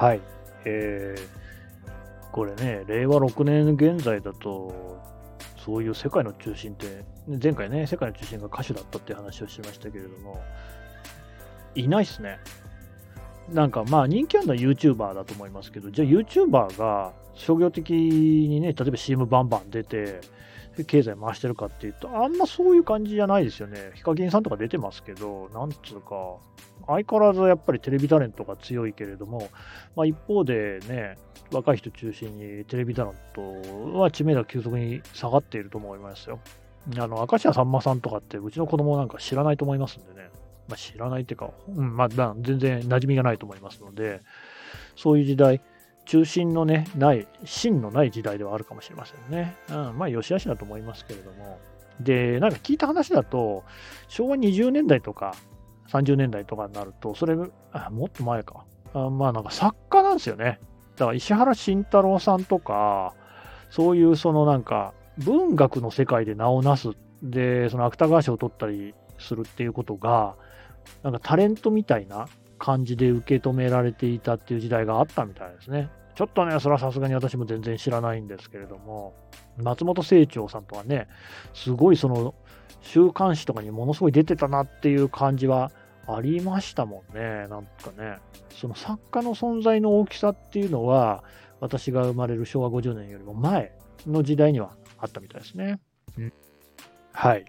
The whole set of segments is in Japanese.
はい。えー、これね、令和6年現在だと、そういう世界の中心って、前回ね、世界の中心が歌手だったって話をしましたけれども、いないっすね。なんかまあ人気あるのは YouTuber だと思いますけど、じゃあ YouTuber が商業的にね、例えば CM バンバン出て、経済回してるかっていうと、あんまそういう感じじゃないですよね。ヒカキンさんとか出てますけど、なんつうか、相変わらずやっぱりテレビタレントが強いけれども、まあ、一方でね、若い人中心にテレビタレントは知名度が急速に下がっていると思いますよ。あの、明石家さんまさんとかって、うちの子供なんか知らないと思いますんでね。まあ、知らないっていうか、うん、まあ、全然馴染みがないと思いますので、そういう時代、中心のね、ない、芯のない時代ではあるかもしれませんね。うん、まあ、良し悪しだと思いますけれども。で、なんか聞いた話だと、昭和20年代とか30年代とかになると、それ、あもっと前か。あまあなんか作家なんですよね。だから石原慎太郎さんとか、そういうそのなんか文学の世界で名をなす、で、その芥川賞を取ったりするっていうことが、なんかタレントみたいな感じで受け止められていたっていう時代があったみたいですね。ちょっとね、それはさすがに私も全然知らないんですけれども、松本清張さんとはね、すごいその週刊誌とかにものすごい出てたなっていう感じはありましたもんね、なんかね。その作家の存在の大きさっていうのは、私が生まれる昭和50年よりも前の時代にはあったみたいですね。うん、はい。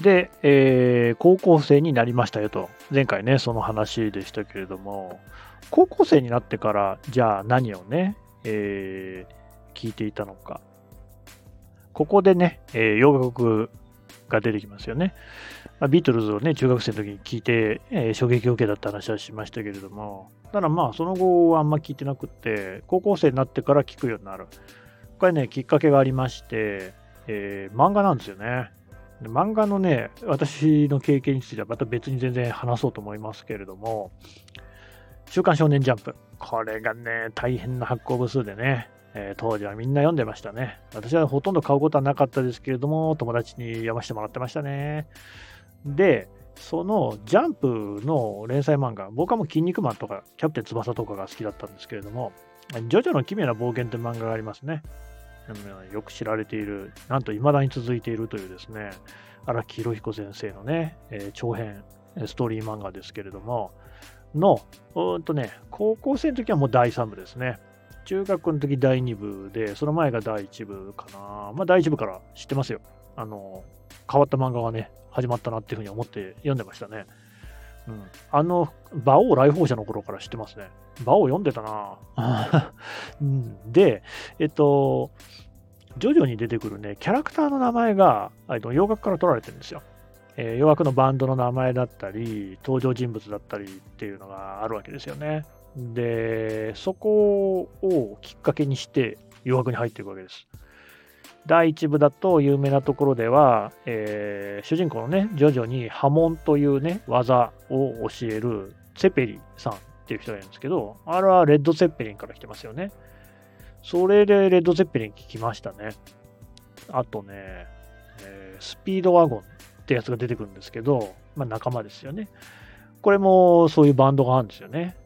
で、えー、高校生になりましたよと。前回ね、その話でしたけれども、高校生になってから、じゃあ何をね、えー、聞いていたのか。ここでね、えー、洋楽が出てきますよね。まあ、ビートルズをね、中学生の時に聞いて、えー、衝撃を受けたって話はしましたけれども、ただまあ、その後はあんま聞いてなくって、高校生になってから聞くようになる。これね、きっかけがありまして、えー、漫画なんですよね。漫画のね、私の経験についてはまた別に全然話そうと思いますけれども、週刊少年ジャンプ。これがね、大変な発行部数でね、えー、当時はみんな読んでましたね。私はほとんど買うことはなかったですけれども、友達に読ませてもらってましたね。で、そのジャンプの連載漫画、僕はもう筋肉マンとか、キャプテン翼とかが好きだったんですけれども、ジョジョの奇妙な冒険という漫画がありますね。よく知られている、なんと未だに続いているというですね、荒木宏彦先生のね、えー、長編ストーリー漫画ですけれども、の、うんとね、高校生の時はもう第3部ですね。中学の時第2部で、その前が第1部かな。まあ第1部から知ってますよ。あの、変わった漫画がね、始まったなっていうふうに思って読んでましたね。うん。あの、馬王来訪者の頃から知ってますね。馬王読んでたなうん、で、えっと、徐々に出てくるね、キャラクターの名前が、洋楽から取られてるんですよ。えー、洋楽のバンドの名前だったり、登場人物だったりっていうのがあるわけですよね。で、そこをきっかけにして洋楽に入っていくわけです。第1部だと有名なところでは、えー、主人公のね、徐々に波紋というね、技を教えるセペリさんっていう人がいるんですけど、あれはレッド・セッペリンから来てますよね。それでレッド・セッペリン聞きましたね。あとね、えー、スピードワゴンってやつが出てくるんですけど、まあ仲間ですよね。これもそういうバンドがあるんですよね。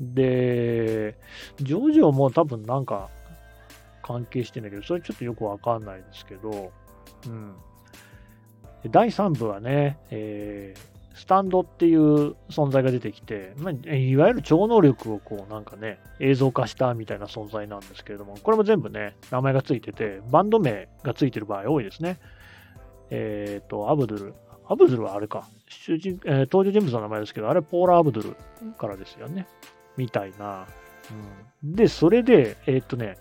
で、ジョジョも多分なんか関係してんだけど、それちょっとよくわかんないですけど、うん。第3部はね、えー、スタンドっていう存在が出てきて、まあ、いわゆる超能力をこうなんかね、映像化したみたいな存在なんですけれども、これも全部ね、名前がついてて、バンド名がついてる場合多いですね。えっ、ー、と、アブドゥル。アブドゥルはあれか。主人えー、登場人物の名前ですけど、あれポーラ・アブドゥルからですよね。みたいな。うん、で、それで、えー、っとね、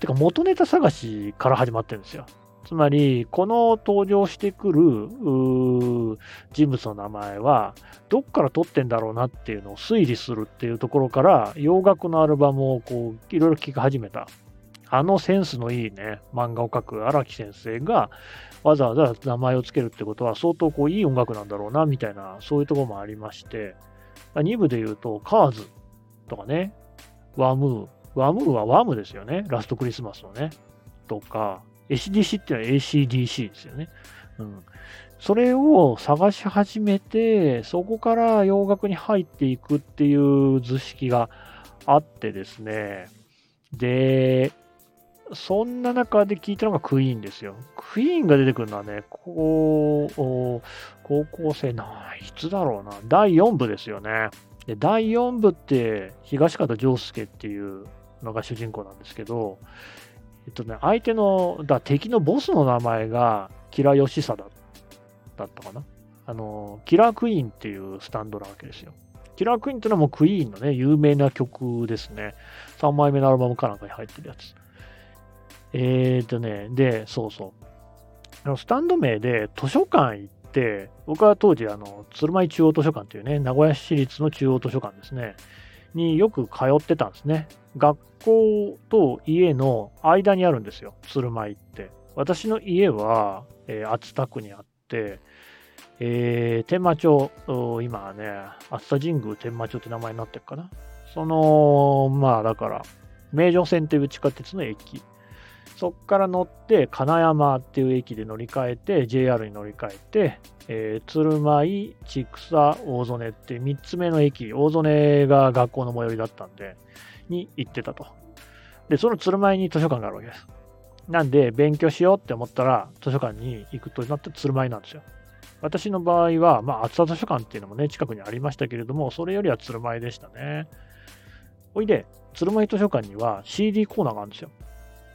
てか元ネタ探しから始まってるんですよ。つまり、この登場してくる人物の名前は、どっから撮ってんだろうなっていうのを推理するっていうところから、洋楽のアルバムをこう、いろいろ聴き始めた。あのセンスのいいね、漫画を描く荒木先生が、わざわざ名前を付けるってことは、相当こう、いい音楽なんだろうな、みたいな、そういうところもありまして、2部で言うと、カーズとかね、ワムー。ワムーはワムですよね。ラストクリスマスのね。とか、ACDC っていうのは ACDC ですよね。うん。それを探し始めて、そこから洋楽に入っていくっていう図式があってですね、で、そんな中で聞いたのがクイーンですよ。クイーンが出てくるのはね、こう、高校生な、いつだろうな、第4部ですよね。で第4部って東方丈介っていうのが主人公なんですけど、えっとね、相手の、だ敵のボスの名前がキラヨシサダだったかな？あの、キラークイーンっていうスタンドなわけですよ。キラークイーンっていうのはもうクイーンのね、有名な曲ですね。3枚目のアルバムかなんかに入ってるやつ。えーとね、で、そうそう。スタンド名で図書館行って、僕は当時、あの、鶴舞中央図書館っていうね、名古屋市立の中央図書館ですね、によく通ってたんですね。学校と家の間にあるんですよ、鶴舞って。私の家は、えー、熱田区にあって、えー、天満町、今はね、熱田神宮天満町って名前になってるかな。その、まあだから、名城線という地下鉄の駅そこから乗って、金山っていう駅で乗り換えて、JR に乗り換えて、えー、鶴舞、千草、大曽根って3つ目の駅、大曽根が学校の最寄りだったんで、に行ってたと。で、その鶴舞に図書館があるわけです。なんで、勉強しようって思ったら、図書館に行くとなって鶴舞なんですよ。私の場合は、まあ、厚田図書館っていうのもね、近くにありましたけれども、それよりは鶴舞でしたね。おいで、鶴舞図書館には CD コーナーがあるんですよ。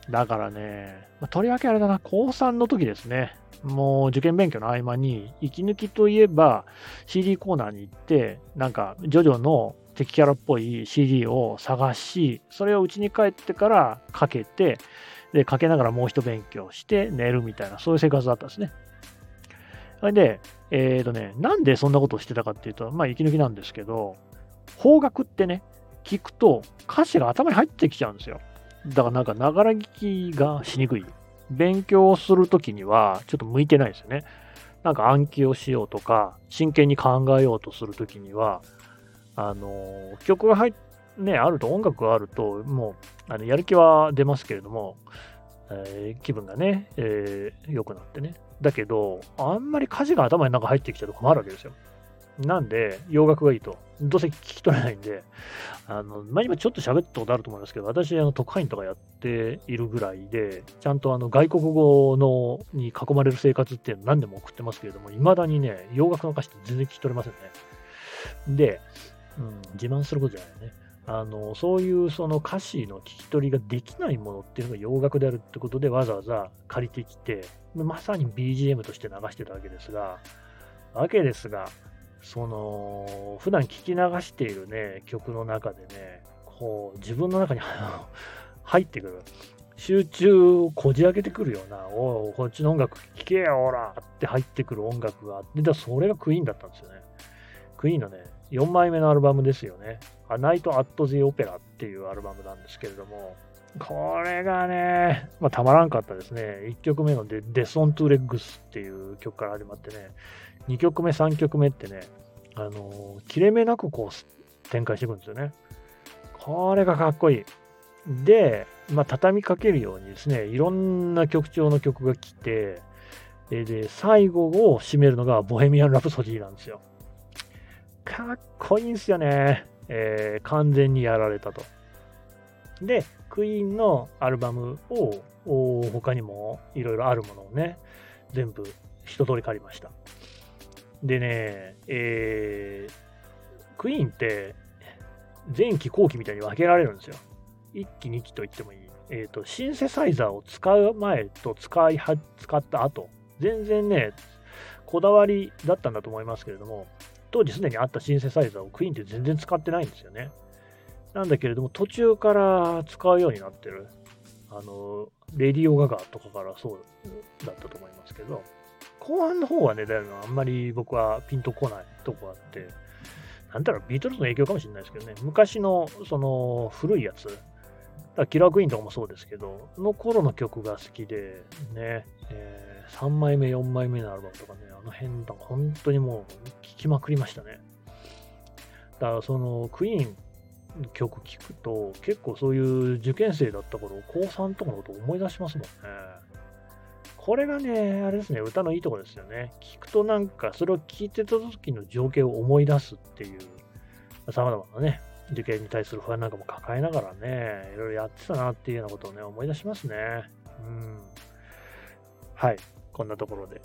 だからね、まあ、とりわけあれだな、高3の時ですね、もう受験勉強の合間に、息抜きといえば CD コーナーに行って、なんか、ジョジョの敵キャラっぽい CD を探し、それを家に帰ってからかけて、で、かけながらもう一勉強して寝るみたいな、そういう生活だったんですね。それで、えっ、ー、とね、なんでそんなことをしてたかっていうと、まあ、息抜きなんですけど、方角ってね、聞くと歌詞が頭に入ってきちゃうんですよ。だからなんか、ながら聞きがしにくい。勉強をするときには、ちょっと向いてないですよね。なんか暗記をしようとか、真剣に考えようとするときには、あの、曲が入っね、あると、音楽があると、もう、あのやる気は出ますけれども、えー、気分がね、えー、良くなってね。だけど、あんまり歌詞が頭に中入ってきちゃうと困るわけですよ。なんで、洋楽がいいと。どうせ聞き取れないんで、あの、まあ、今ちょっと喋ったことあると思いますけど、私、あの、特派員とかやっているぐらいで、ちゃんとあの、外国語のに囲まれる生活っていうの何でも送ってますけれども、未だにね、洋楽の歌詞って全然聞き取れませんね。で、うん、自慢することじゃないね。あの、そういうその歌詞の聞き取りができないものっていうのが洋楽であるってことでわざわざ借りてきて、まさに BGM として流してたわけですが、わけですが、その、普段聞き流しているね、曲の中でね、こう、自分の中に 入ってくる。集中をこじ開けてくるような、おこっちの音楽聴けよ、ほらって入ってくる音楽があって、だそれがクイーンだったんですよね。クイーンのね、4枚目のアルバムですよね。A Night at the Opera っていうアルバムなんですけれども、これがね、まあ、たまらんかったですね。1曲目のデデソントゥレッグスっていう曲から始まってね、2曲目、3曲目ってね、あの切れ目なくこう展開していくんですよね。これがかっこいい。で、まあ、畳みかけるようにですね、いろんな曲調の曲が来て、で、最後を締めるのがボヘミアン・ラプソディなんですよ。かっこいいんですよね。えー、完全にやられたと。で、クイーンのアルバムを他にもいろいろあるものをね、全部一通り借りました。でね、えー、クイーンって前期後期みたいに分けられるんですよ。1期2期と言ってもいい。えっ、ー、と、シンセサイザーを使う前と使いは、使った後、全然ね、こだわりだったんだと思いますけれども、当時すでにあったシンセサイザーをクイーンって全然使ってないんですよね。なんだけれども、途中から使うようになってる。あの、レディオガガとかからそうだったと思いますけど、後半の方はね、だいぶあんまり僕はピンとこないとこあって、なんだろう、ビートルズの影響かもしれないですけどね、昔のその古いやつ、だキラークイーンとかもそうですけど、の頃の曲が好きで、ね、えー、3枚目、4枚目のアルバムとかね、あの辺だ、本当にもう聴きまくりましたね。だからそのクイーン曲聴くと、結構そういう受験生だった頃、高3とかのこと思い出しますもんね。これがね、あれですね、歌のいいとこですよね。聞くとなんか、それを聞いてた時の情景を思い出すっていう、様々なね、受験に対する不安なんかも抱えながらね、いろいろやってたなっていうようなことをね、思い出しますね。うん。はい。こんなところで